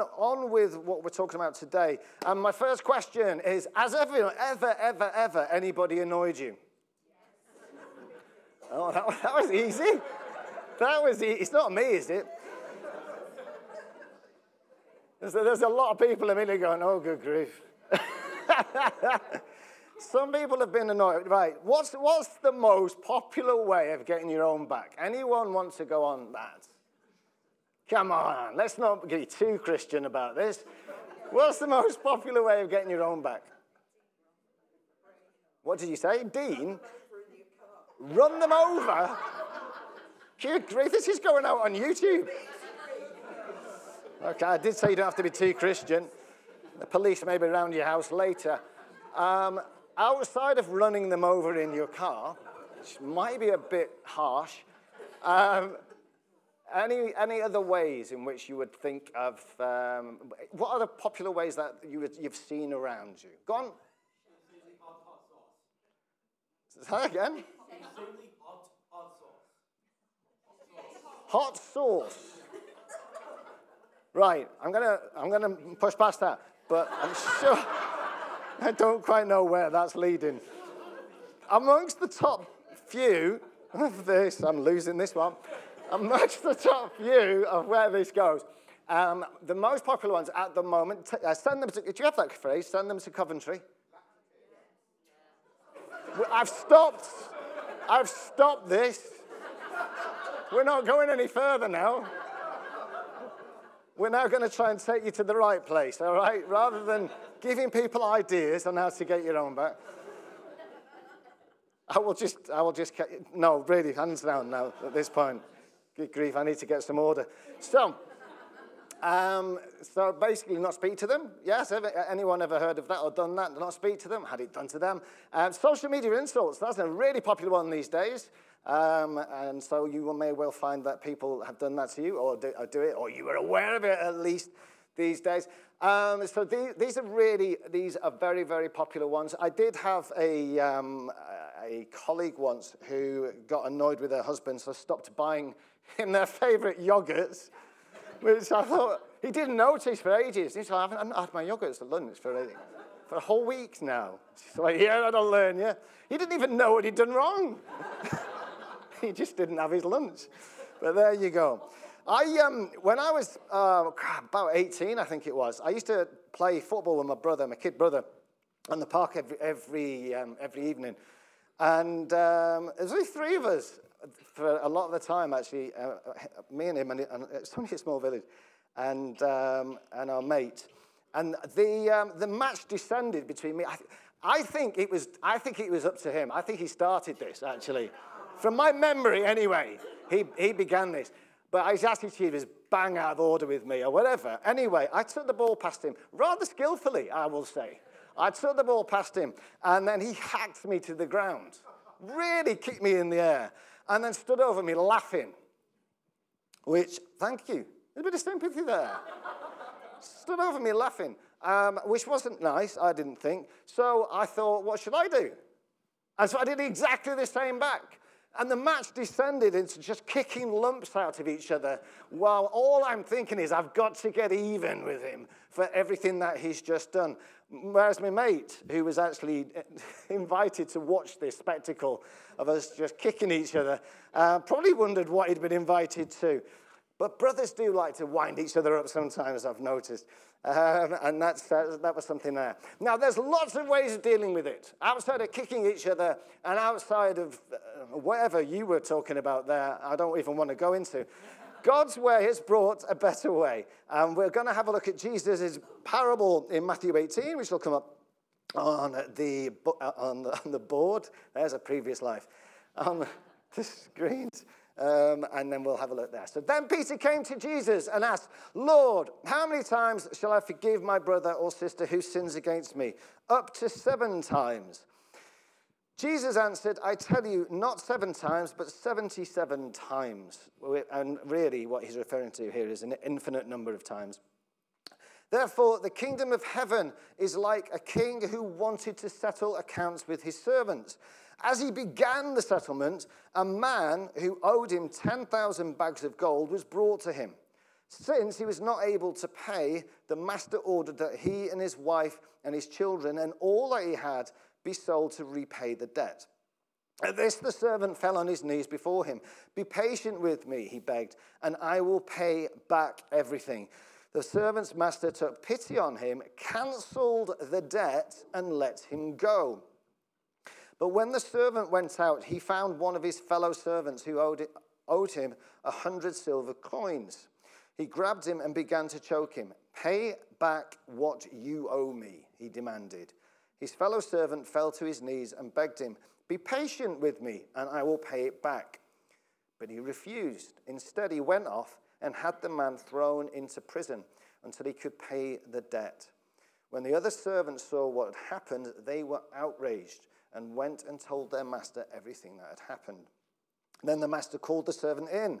on, on with what we're talking about today. And my first question is Has ever, ever, ever, ever anybody annoyed you? Oh, that, that was easy. That was easy. It's not me, is it? There's a, there's a lot of people a minute going, oh, good grief. Some people have been annoyed. Right, what's, what's the most popular way of getting your own back? Anyone wants to go on that? Come on, let's not get too Christian about this. What's the most popular way of getting your own back? What did you say? Dean? Run them over? Good grief, this is going out on YouTube. Okay, I did say you don't have to be too Christian. The police may be around your house later. Um, outside of running them over in your car, which might be a bit harsh, um, any, any other ways in which you would think of, um, what are the popular ways that you would, you've seen around you? Go on. Say that again. Hot sauce. Right, I'm gonna, I'm gonna push past that, but I'm sure I don't quite know where that's leading. Amongst the top few of this, I'm losing this one amongst the top few of where this goes. Um, the most popular ones at the moment, t- uh, send them to, do you have that phrase? Send them to Coventry. I've stopped, I've stopped this. We're not going any further now. We're now going to try and take you to the right place, all right? Rather than giving people ideas on how to get your own back. I will just, I will just, no, really, hands down now at this point. Good grief, I need to get some order. So, um, so basically, not speak to them. Yes, ever, anyone ever heard of that or done that? Not speak to them. Had it done to them. Um, social media insults. That's a really popular one these days. Um, and so you may well find that people have done that to you or do, or do it, or you were aware of it at least these days. Um, so these, these are really, these are very, very popular ones. I did have a, um, a colleague once who got annoyed with her husband, so stopped buying in their favourite yogurts, which I thought he didn't notice for ages. He said, I haven't had my yogurts for lunch for a, for a whole week now. So like, yeah, I don't learn, yeah. He didn't even know what he'd done wrong. he just didn't have his lunch. But there you go. I, um, when I was uh, about 18, I think it was, I used to play football with my brother, my kid brother, on the park every, every, um, every evening. And um, there's only three of us for a lot of the time, actually, uh, me and him, and, it's only a small village, and, um, and our mate. And the, um, the match descended between me. I, I, think it was, I think it was up to him. I think he started this, actually. From my memory, anyway, he, he began this. But his attitude was bang out of order with me or whatever. Anyway, I took the ball past him, rather skillfully, I will say. I took the ball past him, and then he hacked me to the ground. Really kicked me in the air and then stood over me laughing, which, thank you, a bit of sympathy there. stood over me laughing, um, which wasn't nice, I didn't think. So I thought, what should I do? And so I did exactly the same back. And the match descended into just kicking lumps out of each other while all I'm thinking is I've got to get even with him for everything that he's just done. Whereas my mate, who was actually invited to watch this spectacle of us just kicking each other, uh, probably wondered what he'd been invited to. But brothers do like to wind each other up sometimes, I've noticed. Um, and that's, that was something there. Now, there's lots of ways of dealing with it. Outside of kicking each other and outside of uh, whatever you were talking about there, I don't even want to go into. God's way has brought a better way. And we're going to have a look at Jesus' parable in Matthew 18, which will come up on the, on the, on the board. There's a previous life. On the screens. Um, and then we'll have a look there. So then Peter came to Jesus and asked, Lord, how many times shall I forgive my brother or sister who sins against me? Up to seven times. Jesus answered, I tell you, not seven times, but 77 times. And really, what he's referring to here is an infinite number of times. Therefore, the kingdom of heaven is like a king who wanted to settle accounts with his servants. As he began the settlement, a man who owed him 10,000 bags of gold was brought to him. Since he was not able to pay, the master ordered that he and his wife and his children and all that he had be sold to repay the debt. At this, the servant fell on his knees before him. Be patient with me, he begged, and I will pay back everything. The servant's master took pity on him, cancelled the debt, and let him go. But when the servant went out, he found one of his fellow servants who owed, it, owed him a hundred silver coins. He grabbed him and began to choke him. Pay back what you owe me, he demanded. His fellow servant fell to his knees and begged him, Be patient with me, and I will pay it back. But he refused. Instead, he went off and had the man thrown into prison until he could pay the debt. When the other servants saw what had happened, they were outraged and went and told their master everything that had happened. Then the master called the servant in.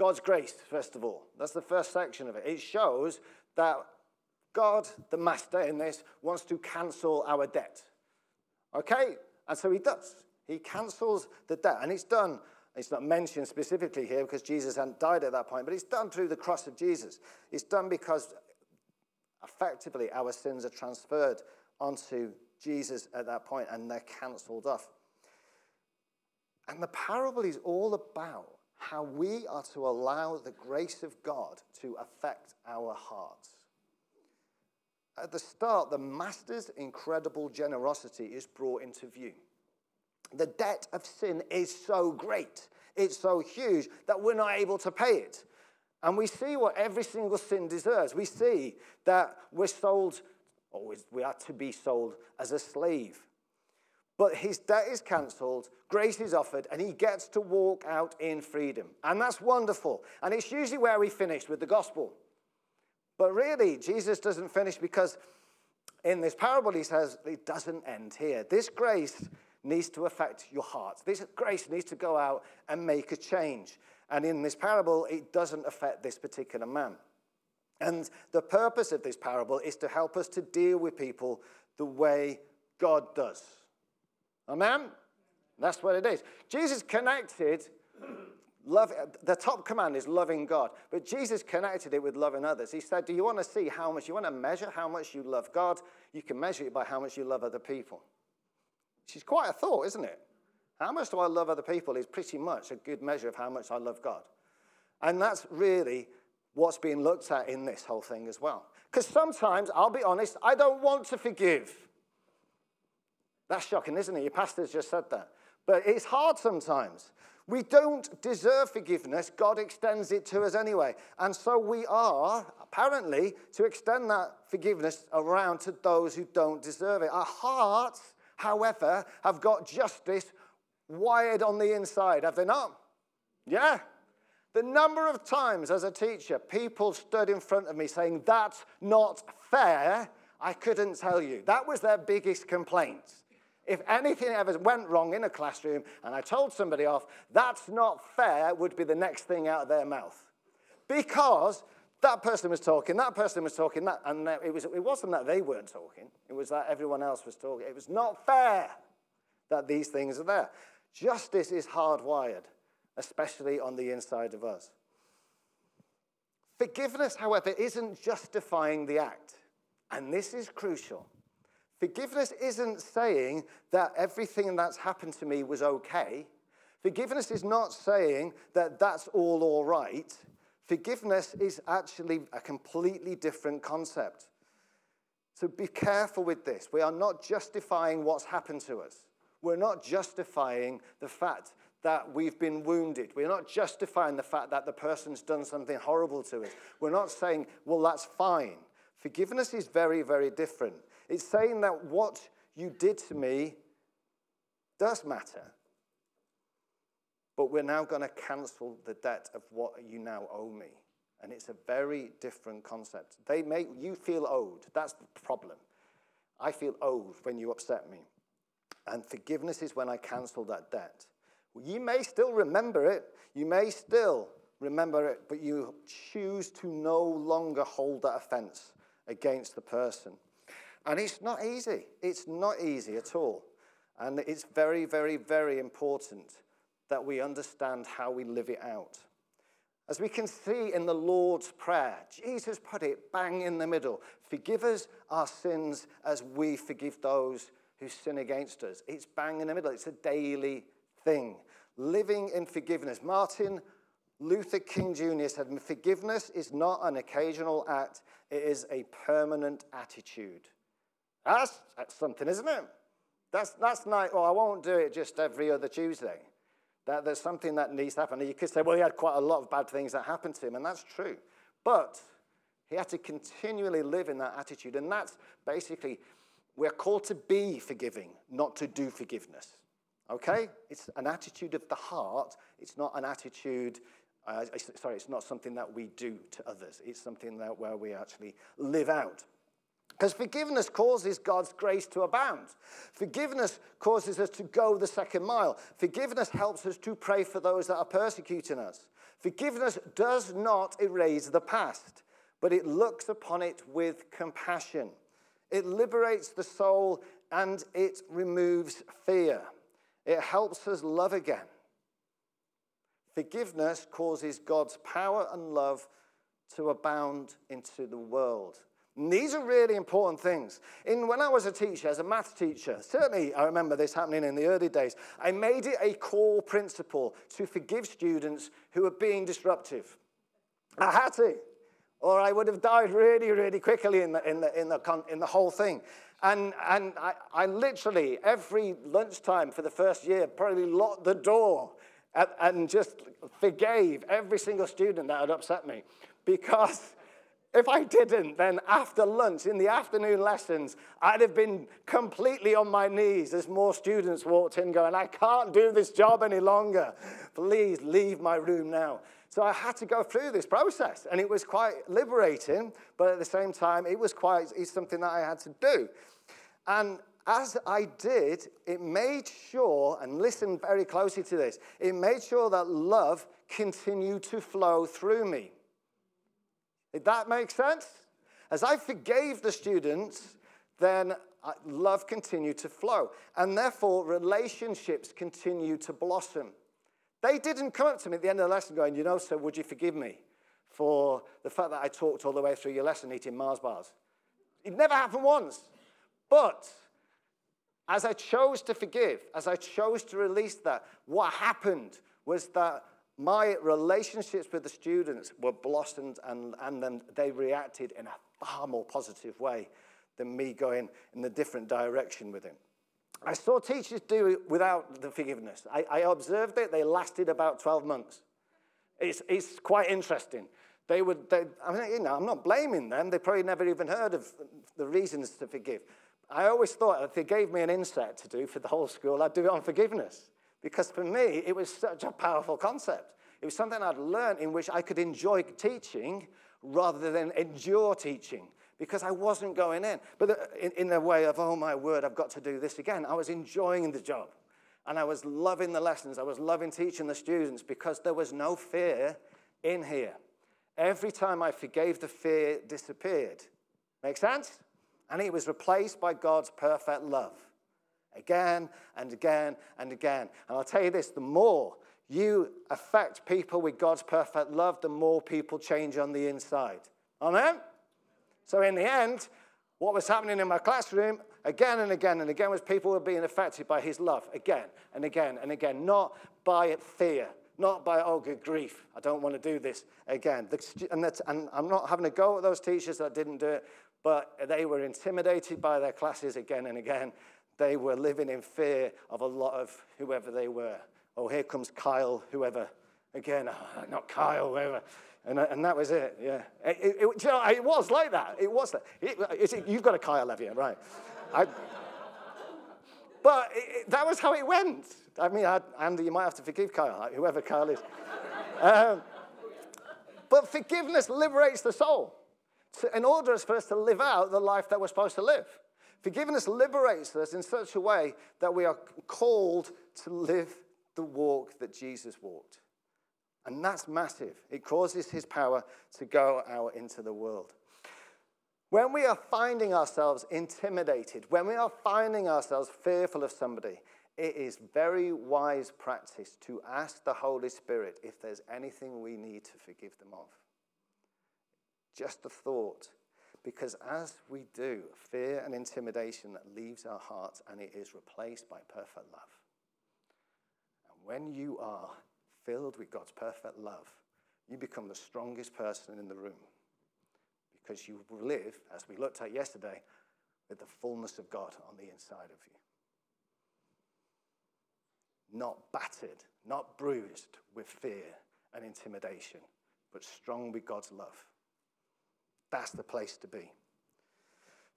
God's grace, first of all. That's the first section of it. It shows that God, the master in this, wants to cancel our debt. Okay? And so he does. He cancels the debt. And it's done, it's not mentioned specifically here because Jesus hadn't died at that point, but it's done through the cross of Jesus. It's done because effectively our sins are transferred onto Jesus at that point and they're cancelled off. And the parable is all about how we are to allow the grace of God to affect our hearts. At the start, the Master's incredible generosity is brought into view. The debt of sin is so great, it's so huge that we're not able to pay it. And we see what every single sin deserves. We see that we're sold, or we are to be sold as a slave but his debt is cancelled, grace is offered, and he gets to walk out in freedom. And that's wonderful. And it's usually where we finish with the gospel. But really, Jesus doesn't finish because in this parable, he says it doesn't end here. This grace needs to affect your heart. This grace needs to go out and make a change. And in this parable, it doesn't affect this particular man. And the purpose of this parable is to help us to deal with people the way God does. Amen? That's what it is. Jesus connected love the top command is loving God, but Jesus connected it with loving others. He said, "Do you want to see how much you want to measure how much you love God? You can measure it by how much you love other people." Which is quite a thought, isn't it? How much do I love other people is pretty much a good measure of how much I love God. And that's really what's being looked at in this whole thing as well. Because sometimes, I'll be honest, I don't want to forgive. That's shocking, isn't it? Your pastor's just said that. But it's hard sometimes. We don't deserve forgiveness. God extends it to us anyway. And so we are, apparently, to extend that forgiveness around to those who don't deserve it. Our hearts, however, have got justice wired on the inside, have they not? Yeah. The number of times as a teacher, people stood in front of me saying, That's not fair, I couldn't tell you. That was their biggest complaint. If anything ever went wrong in a classroom and I told somebody off, that's not fair, would be the next thing out of their mouth. Because that person was talking, that person was talking, that, and it, was, it wasn't that they weren't talking, it was that everyone else was talking. It was not fair that these things are there. Justice is hardwired, especially on the inside of us. Forgiveness, however, isn't justifying the act. And this is crucial. Forgiveness isn't saying that everything that's happened to me was okay. Forgiveness is not saying that that's all all right. Forgiveness is actually a completely different concept. So be careful with this. We are not justifying what's happened to us. We're not justifying the fact that we've been wounded. We're not justifying the fact that the person's done something horrible to us. We're not saying, well, that's fine. Forgiveness is very, very different. It's saying that what you did to me does matter. But we're now going to cancel the debt of what you now owe me. And it's a very different concept. They make you feel owed. That's the problem. I feel owed when you upset me. And forgiveness is when I cancel that debt. Well, you may still remember it. You may still remember it, but you choose to no longer hold that offense against the person. And it's not easy. It's not easy at all. And it's very, very, very important that we understand how we live it out. As we can see in the Lord's Prayer, Jesus put it bang in the middle. Forgive us our sins as we forgive those who sin against us. It's bang in the middle. It's a daily thing. Living in forgiveness. Martin Luther King Jr. said, Forgiveness is not an occasional act, it is a permanent attitude. That's, that's something, isn't it? That's, that's not, well, I won't do it just every other Tuesday. That there's something that needs to happen. And you could say, well, he had quite a lot of bad things that happened to him, and that's true. But he had to continually live in that attitude. And that's basically, we're called to be forgiving, not to do forgiveness. Okay? It's an attitude of the heart. It's not an attitude, uh, sorry, it's not something that we do to others. It's something that where we actually live out. Because forgiveness causes God's grace to abound. Forgiveness causes us to go the second mile. Forgiveness helps us to pray for those that are persecuting us. Forgiveness does not erase the past, but it looks upon it with compassion. It liberates the soul and it removes fear. It helps us love again. Forgiveness causes God's power and love to abound into the world. And these are really important things. In, when I was a teacher, as a maths teacher, certainly I remember this happening in the early days, I made it a core principle to forgive students who were being disruptive. I had to, or I would have died really, really quickly in the, in the, in the, in the whole thing. And, and I, I literally, every lunchtime for the first year, probably locked the door and just forgave every single student that had upset me because if I didn't, then after lunch, in the afternoon lessons, I'd have been completely on my knees as more students walked in going, I can't do this job any longer. Please leave my room now. So I had to go through this process, and it was quite liberating, but at the same time, it was quite it's something that I had to do. And as I did, it made sure, and listen very closely to this, it made sure that love continued to flow through me. Did that make sense? As I forgave the students, then love continued to flow. And therefore, relationships continued to blossom. They didn't come up to me at the end of the lesson going, You know, sir, would you forgive me for the fact that I talked all the way through your lesson eating Mars bars? It never happened once. But as I chose to forgive, as I chose to release that, what happened was that my relationships with the students were blossomed and, and then they reacted in a far more positive way than me going in a different direction with him. I saw teachers do it without the forgiveness. I, I observed it, they lasted about 12 months. It's, it's quite interesting. They would, they, I mean, you know, I'm not blaming them. They probably never even heard of the reasons to forgive. I always thought if they gave me an inset to do for the whole school, I'd do it on forgiveness. Because for me, it was such a powerful concept. It was something I'd learned in which I could enjoy teaching rather than endure teaching because I wasn't going in. But in, the way of, oh my word, I've got to do this again, I was enjoying the job. And I was loving the lessons. I was loving teaching the students because there was no fear in here. Every time I forgave, the fear disappeared. Make sense? And it was replaced by God's perfect love again and again and again. And I'll tell you this the more you affect people with God's perfect love, the more people change on the inside. Amen? So, in the end, what was happening in my classroom again and again and again was people were being affected by his love again and again and again, not by fear, not by, oh, good grief, I don't want to do this again. And, and I'm not having a go at those teachers that didn't do it, but they were intimidated by their classes again and again they were living in fear of a lot of whoever they were. Oh, here comes Kyle, whoever. Again, oh, not Kyle, whoever. And, uh, and that was it, yeah. It, it, it, you know, it was like that. It was that. It, you've got a Kyle, have you? Right. I, but that was how it went. I mean, I, Andy, you might have to forgive Kyle, whoever Kyle is. Um, But forgiveness liberates the soul in order for us to live out the life that we're supposed to live. Forgiveness liberates us in such a way that we are called to live the walk that Jesus walked. And that's massive. It causes his power to go out into the world. When we are finding ourselves intimidated, when we are finding ourselves fearful of somebody, it is very wise practice to ask the Holy Spirit if there's anything we need to forgive them of. Just a thought. Because as we do, fear and intimidation leaves our hearts and it is replaced by perfect love. And when you are filled with God's perfect love, you become the strongest person in the room because you live, as we looked at yesterday, with the fullness of God on the inside of you. Not battered, not bruised with fear and intimidation, but strong with God's love. That's the place to be.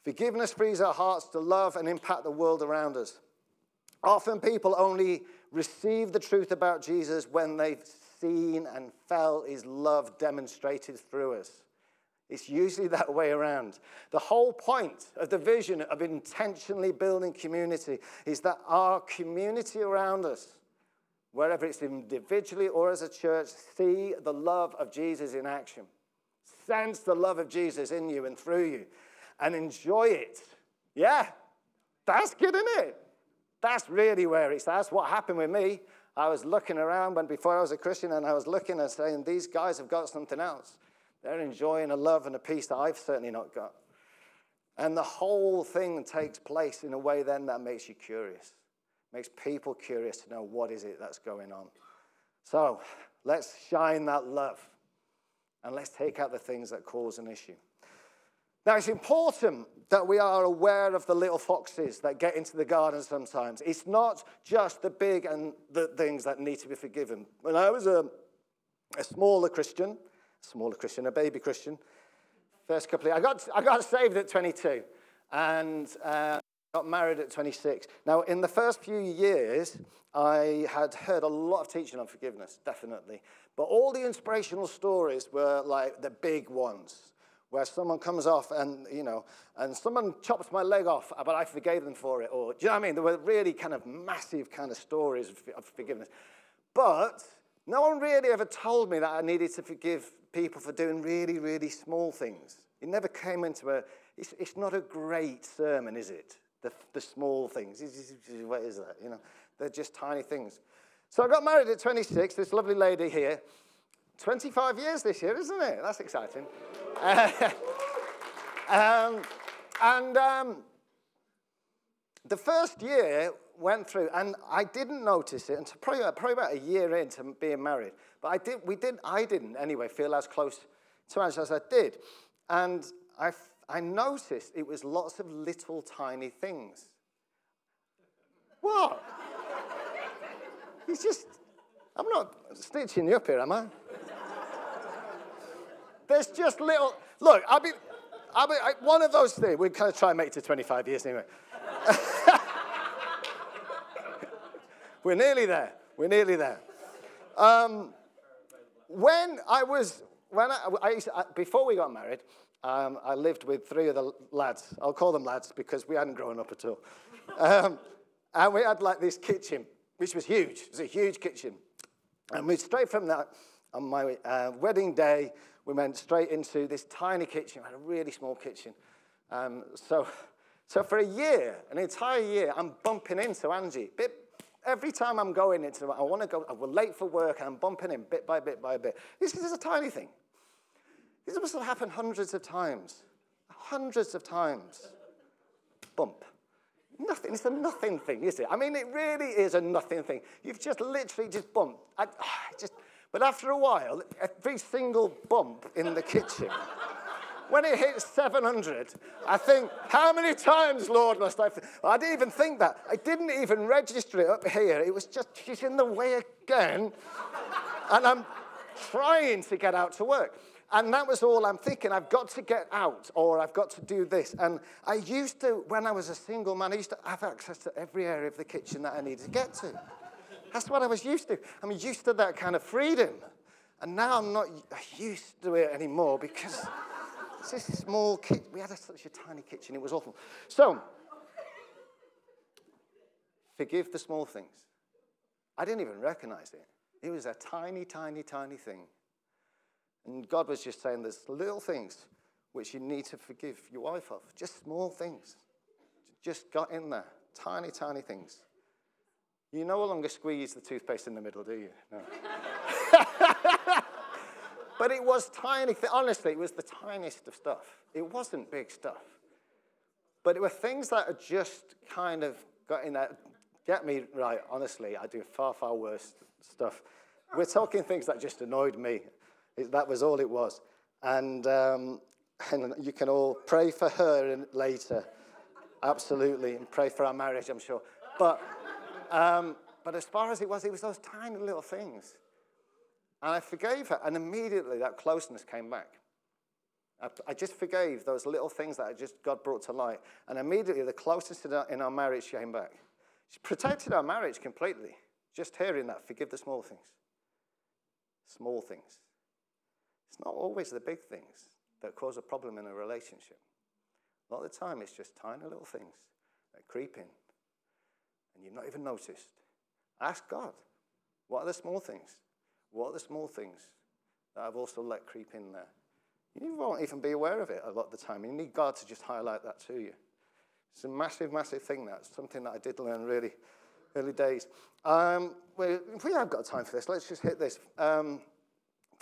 Forgiveness frees our hearts to love and impact the world around us. Often people only receive the truth about Jesus when they've seen and felt his love demonstrated through us. It's usually that way around. The whole point of the vision of intentionally building community is that our community around us, wherever it's individually or as a church, see the love of Jesus in action. Sense the love of Jesus in you and through you and enjoy it. Yeah, that's good, isn't it? That's really where it's, that's what happened with me. I was looking around when before I was a Christian and I was looking and saying, these guys have got something else. They're enjoying a love and a peace that I've certainly not got. And the whole thing takes place in a way then that makes you curious, makes people curious to know what is it that's going on. So let's shine that love and let's take out the things that cause an issue. Now, it's important that we are aware of the little foxes that get into the garden sometimes. It's not just the big and the things that need to be forgiven. When I was a, a smaller Christian, smaller Christian, a baby Christian, first couple of I got, I got saved at 22 and uh, got married at 26. Now, in the first few years, I had heard a lot of teaching on forgiveness, definitely. But all the inspirational stories were like the big ones where someone comes off and, you know, and someone chops my leg off, but I forgave them for it. Or, do you know what I mean? There were really kind of massive kind of stories of forgiveness. But no one really ever told me that I needed to forgive people for doing really, really small things. It never came into a, it's, it's not a great sermon, is it? The, the small things. What is that? You know, they're just tiny things. So I got married at 26, this lovely lady here. 25 years this year, isn't it? That's exciting. um, and um, the first year went through, and I didn't notice it until probably, probably about a year into being married. But I did, we did, I didn't anyway feel as close to marriage as I did. And I, I noticed it was lots of little tiny things. What? He's just, I'm not stitching you up here, am I? There's just little, look, I'll be, I'll be I, one of those things, we kind of try and make it to 25 years anyway. We're nearly there. We're nearly there. Um, when I was, when I, I to, before we got married, um, I lived with three of the lads. I'll call them lads because we hadn't grown up at all. Um, and we had like this kitchen, which was huge. It was a huge kitchen. And we straight from that, on my uh, wedding day, we went straight into this tiny kitchen. We had a really small kitchen. Um, so, so for a year, an entire year, I'm bumping into Angie. Bit, every time I'm going into, I want to go, we're late for work, and I'm bumping in bit by bit by bit. This is a tiny thing. This must have happened hundreds of times. Hundreds of times. Bump. Nothing. It's a nothing thing, is it? I mean, it really is a nothing thing. You've just literally just bumped. I, just, but after a while, every single bump in the kitchen, when it hits 700, I think, how many times, Lord, must I? I didn't even think that. I didn't even register it up here. It was just, she's in the way again. and I'm trying to get out to work. And that was all I'm thinking. I've got to get out or I've got to do this. And I used to, when I was a single man, I used to have access to every area of the kitchen that I needed to get to. That's what I was used to. I'm used to that kind of freedom. And now I'm not used to it anymore because it's this small kitchen. We had a, such a tiny kitchen, it was awful. So, forgive the small things. I didn't even recognize it. It was a tiny, tiny, tiny thing. And God was just saying there's little things which you need to forgive your wife of, just small things. Just got in there, tiny, tiny things. You no longer squeeze the toothpaste in the middle, do you? No. but it was tiny. Th- honestly, it was the tiniest of stuff. It wasn't big stuff. But it were things that had just kind of got in there. Get me right, honestly, I do far, far worse stuff. We're talking things that just annoyed me. It, that was all it was. And, um, and you can all pray for her later. Absolutely. And pray for our marriage, I'm sure. But, um, but as far as it was, it was those tiny little things. And I forgave her. And immediately that closeness came back. I just forgave those little things that I just God brought to light. And immediately the closeness in our marriage came back. She protected our marriage completely. Just hearing that, forgive the small things. Small things. It's not always the big things that cause a problem in a relationship. A lot of the time, it's just tiny little things that creep in and you've not even noticed. Ask God, what are the small things? What are the small things that I've also let creep in there? You won't even be aware of it a lot of the time. You need God to just highlight that to you. It's a massive, massive thing. That's something that I did learn really early days. Um, we, we have got time for this, let's just hit this. Um,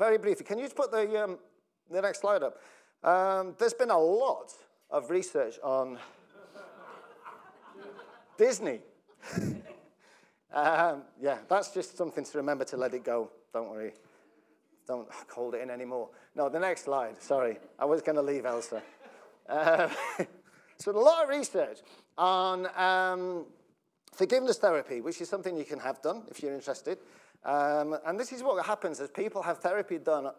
very briefly, can you just put the, um, the next slide up? Um, there's been a lot of research on Disney. um, yeah, that's just something to remember to let it go. Don't worry. Don't hold it in anymore. No, the next slide. Sorry, I was going to leave Elsa. Uh, so, a lot of research on um, forgiveness therapy, which is something you can have done if you're interested. Um, and this is what happens as people have therapy done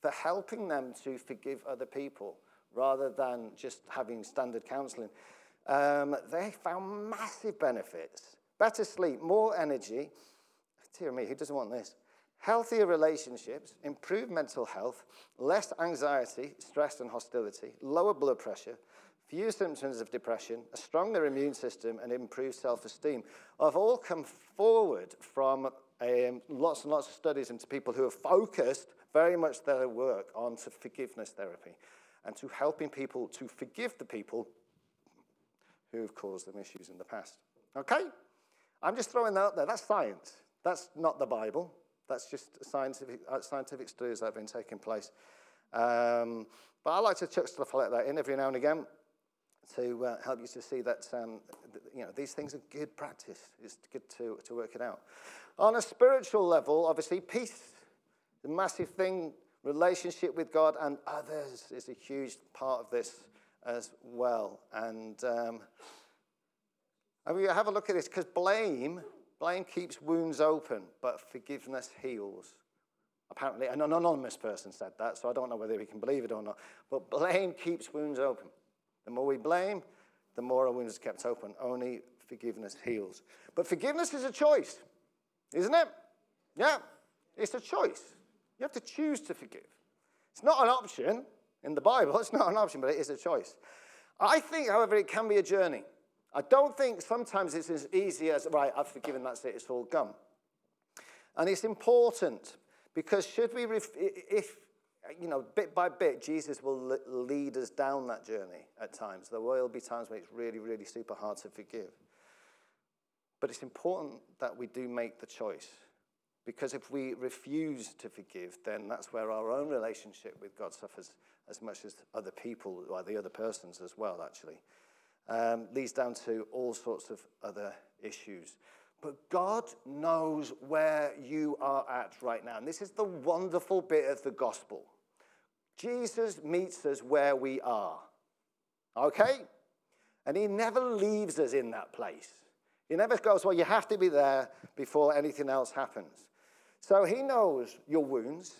for helping them to forgive other people rather than just having standard counseling. Um, they found massive benefits better sleep, more energy. Dear me, who doesn't want this? Healthier relationships, improved mental health, less anxiety, stress, and hostility, lower blood pressure, fewer symptoms of depression, a stronger immune system, and improved self esteem have all come forward from um, lots and lots of studies into people who have focused very much their work on forgiveness therapy and to helping people to forgive the people who have caused them issues in the past. Okay? I'm just throwing that out there. That's science. That's not the Bible. That's just scientific, uh, scientific studies that have been taking place. Um, but I like to chuck stuff like that in every now and again to uh, help you to see that um, you know these things are good practice. It's good to, to work it out. On a spiritual level, obviously, peace, the massive thing Relationship with God and others is a huge part of this as well. And um, I mean, have a look at this because blame, blame keeps wounds open, but forgiveness heals. Apparently, an anonymous person said that, so I don't know whether we can believe it or not. But blame keeps wounds open. The more we blame, the more our wounds are kept open. Only forgiveness heals. But forgiveness is a choice, isn't it? Yeah, it's a choice. You have to choose to forgive. It's not an option in the Bible, it's not an option, but it is a choice. I think, however, it can be a journey. I don't think sometimes it's as easy as, right, I've forgiven, that's it, it's all gone. And it's important because should we, ref- if, you know, bit by bit, Jesus will lead us down that journey at times. There will be times when it's really, really super hard to forgive. But it's important that we do make the choice because if we refuse to forgive, then that's where our own relationship with God suffers as much as other people, or the other persons as well, actually. Um, leads down to all sorts of other issues. But God knows where you are at right now. And this is the wonderful bit of the gospel. Jesus meets us where we are. Okay? And he never leaves us in that place. He never goes, Well, you have to be there before anything else happens. So he knows your wounds.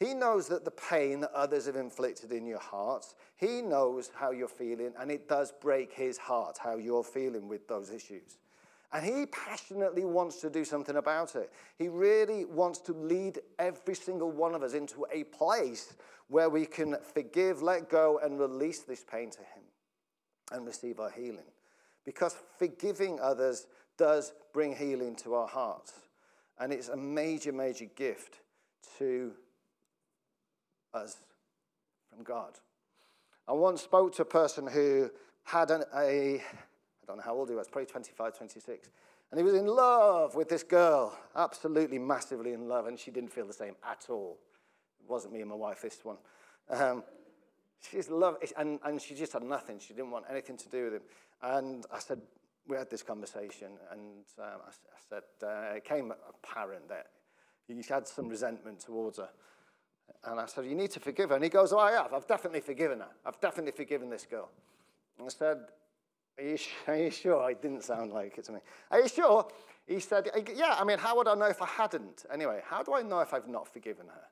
He knows that the pain that others have inflicted in your hearts. He knows how you're feeling, and it does break his heart how you're feeling with those issues. And he passionately wants to do something about it. He really wants to lead every single one of us into a place where we can forgive, let go, and release this pain to him and receive our healing. Because forgiving others does bring healing to our hearts. And it's a major, major gift to us from God. I once spoke to a person who had an, a, I don't know how old he was, probably 25, 26. And he was in love with this girl, absolutely massively in love, and she didn't feel the same at all. It wasn't me and my wife, this one. Um, she's love, and, and she just had nothing. She didn't want anything to do with him. And I said, we had this conversation, and um, I, I, said, uh, it came apparent that he had some resentment towards her. And I said, You need to forgive her. And he goes, Oh, I have. I've definitely forgiven her. I've definitely forgiven this girl. And I said, Are you, are you sure? It didn't sound like it to me. Are you sure? He said, Yeah, I mean, how would I know if I hadn't? Anyway, how do I know if I've not forgiven her?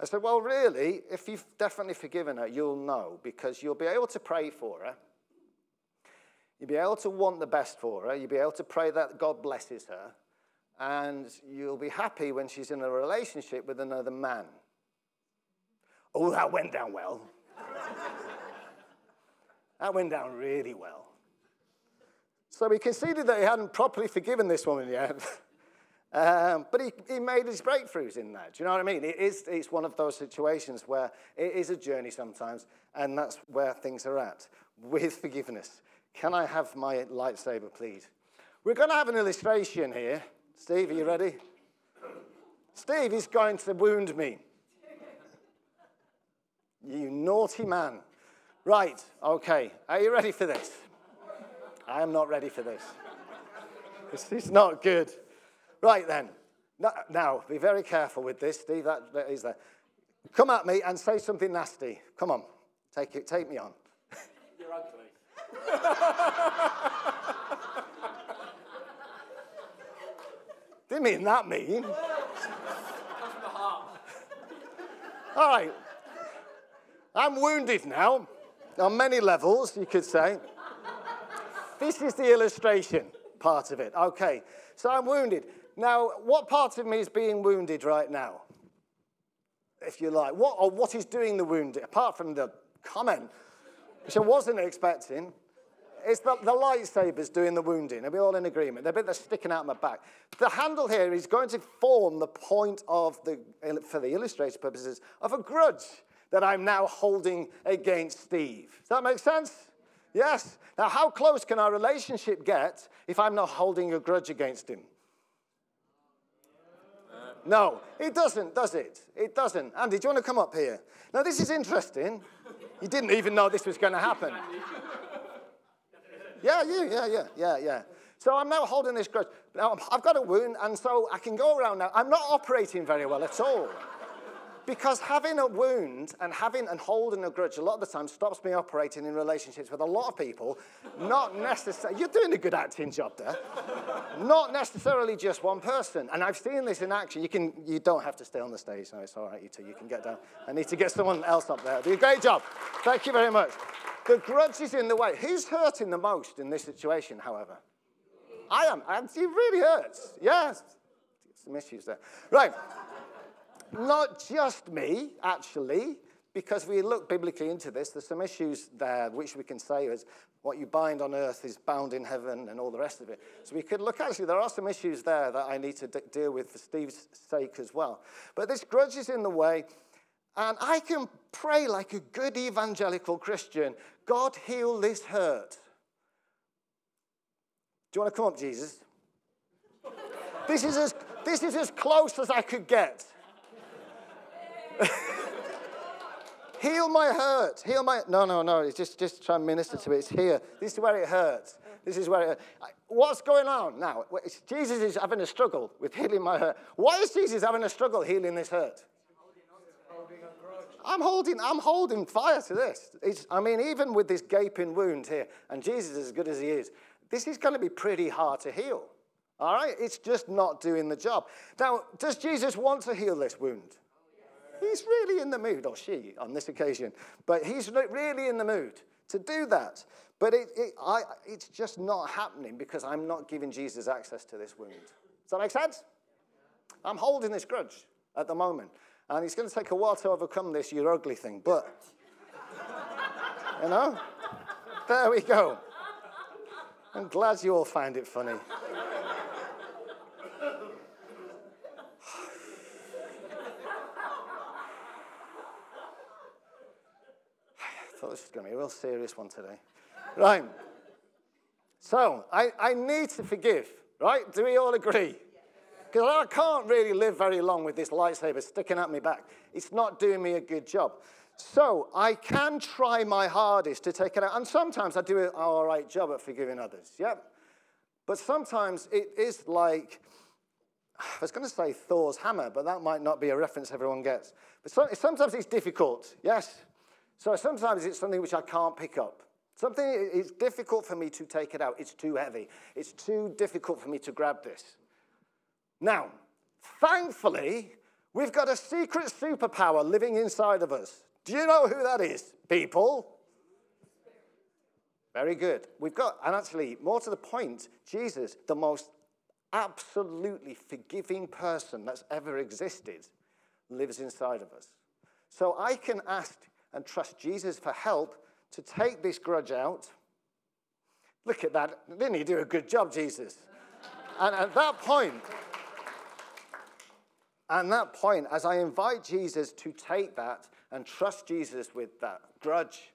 I said, Well, really, if you've definitely forgiven her, you'll know because you'll be able to pray for her. You'll be able to want the best for her. You'll be able to pray that God blesses her. And you'll be happy when she's in a relationship with another man. Oh, that went down well. that went down really well. So he conceded that he hadn't properly forgiven this woman yet. um, but he, he made his breakthroughs in that. Do you know what I mean? It is, it's one of those situations where it is a journey sometimes, and that's where things are at with forgiveness. Can I have my lightsaber, please? We're going to have an illustration here. Steve, are you ready? Steve is going to wound me. You naughty man. Right, okay. Are you ready for this? I am not ready for this. This is not good. Right then. Now, be very careful with this, Steve. That, that is there. Come at me and say something nasty. Come on. Take it. Take me on. Didn't mean that mean. All right. I'm wounded now on many levels, you could say. this is the illustration part of it. Okay, so I'm wounded. Now, what part of me is being wounded right now? If you like. What, or what is doing the wounding? Apart from the comment, which I wasn't expecting, it's the, the lightsabers doing the wounding. Are we all in agreement? The bit that's sticking out my back. The handle here is going to form the point of the, for the illustrator purposes, of a grudge that I'm now holding against Steve. Does that make sense? Yes. Now, how close can our relationship get if I'm not holding a grudge against him? No, it doesn't, does it? It doesn't. Andy, do you want to come up here? Now, this is interesting. You didn't even know this was going to happen. Yeah, you, yeah, yeah, yeah, yeah. So I'm now holding this grudge. Now, I've got a wound, and so I can go around now. I'm not operating very well at all. Because having a wound and having and holding a grudge a lot of the time stops me operating in relationships with a lot of people. Not necessarily, you're doing a good acting job there. not necessarily just one person. And I've seen this in action. You, can, you don't have to stay on the stage. No, it's all right, you two. You can get down. I need to get someone else up there. Do a great job. Thank you very much. The grudge is in the way. Who's hurting the most in this situation, however? I am. And it really hurts. Yes. Some issues there. Right. Not just me, actually, because we look biblically into this, there's some issues there which we can say is what you bind on earth is bound in heaven and all the rest of it. So we could look, actually, there are some issues there that I need to d- deal with for Steve's sake as well. But this grudge is in the way, and I can pray like a good evangelical Christian God, heal this hurt. Do you want to come up, Jesus? this, is as, this is as close as I could get. Heal my hurt. Heal my. No, no, no. It's just, just try and minister to it. It's here. This is where it hurts. This is where it. What's going on now? Jesus is having a struggle with healing my hurt. Why is Jesus having a struggle healing this hurt? I'm holding, I'm holding fire to this. It's, I mean, even with this gaping wound here, and Jesus as good as he is, this is going to be pretty hard to heal. All right? It's just not doing the job. Now, does Jesus want to heal this wound? He's really in the mood, or she on this occasion, but he's really in the mood to do that. But it, it, I, it's just not happening because I'm not giving Jesus access to this wound. Does that make sense? I'm holding this grudge at the moment. And it's going to take a while to overcome this, you ugly thing. But, you know, there we go. I'm glad you all find it funny. thought this was going to be a real serious one today. Right. So, I, I need to forgive, right? Do we all agree? Because I can't really live very long with this lightsaber sticking at me back. It's not doing me a good job. So, I can try my hardest to take it out. And sometimes I do an all right job at forgiving others, yeah? But sometimes it is like, I was going to say Thor's hammer, but that might not be a reference everyone gets. But sometimes it's difficult, yes? So sometimes it's something which I can't pick up. Something is difficult for me to take it out. It's too heavy. It's too difficult for me to grab this. Now, thankfully, we've got a secret superpower living inside of us. Do you know who that is, people? Very good. We've got, and actually, more to the point, Jesus, the most absolutely forgiving person that's ever existed, lives inside of us. So I can ask and trust Jesus for help to take this grudge out. Look at that. Didn't he do a good job, Jesus? and at that point, and that point, as I invite Jesus to take that and trust Jesus with that grudge,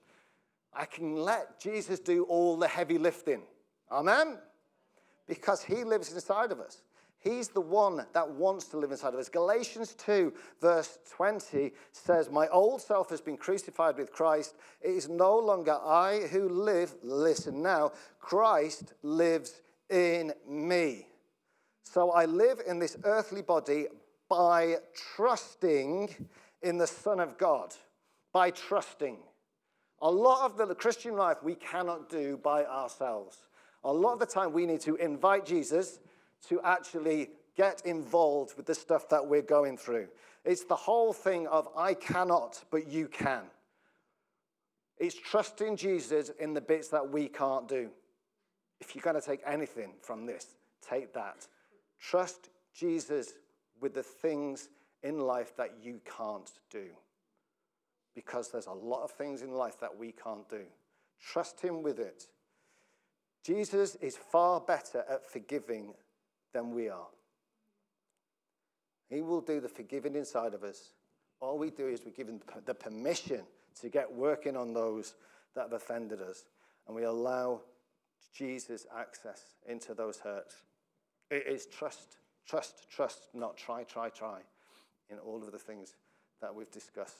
I can let Jesus do all the heavy lifting. Amen? Because he lives inside of us. He's the one that wants to live inside of us. Galatians 2, verse 20 says, My old self has been crucified with Christ. It is no longer I who live. Listen now, Christ lives in me. So I live in this earthly body by trusting in the Son of God. By trusting. A lot of the Christian life we cannot do by ourselves. A lot of the time we need to invite Jesus to actually get involved with the stuff that we're going through. It's the whole thing of I cannot, but you can. It's trusting Jesus in the bits that we can't do. If you're going to take anything from this, take that. Trust Jesus with the things in life that you can't do. Because there's a lot of things in life that we can't do. Trust Him with it. Jesus is far better at forgiving than we are. He will do the forgiving inside of us. All we do is we give him the permission to get working on those that have offended us, and we allow Jesus access into those hurts. It is trust, trust, trust, not try, try, try in all of the things that we've discussed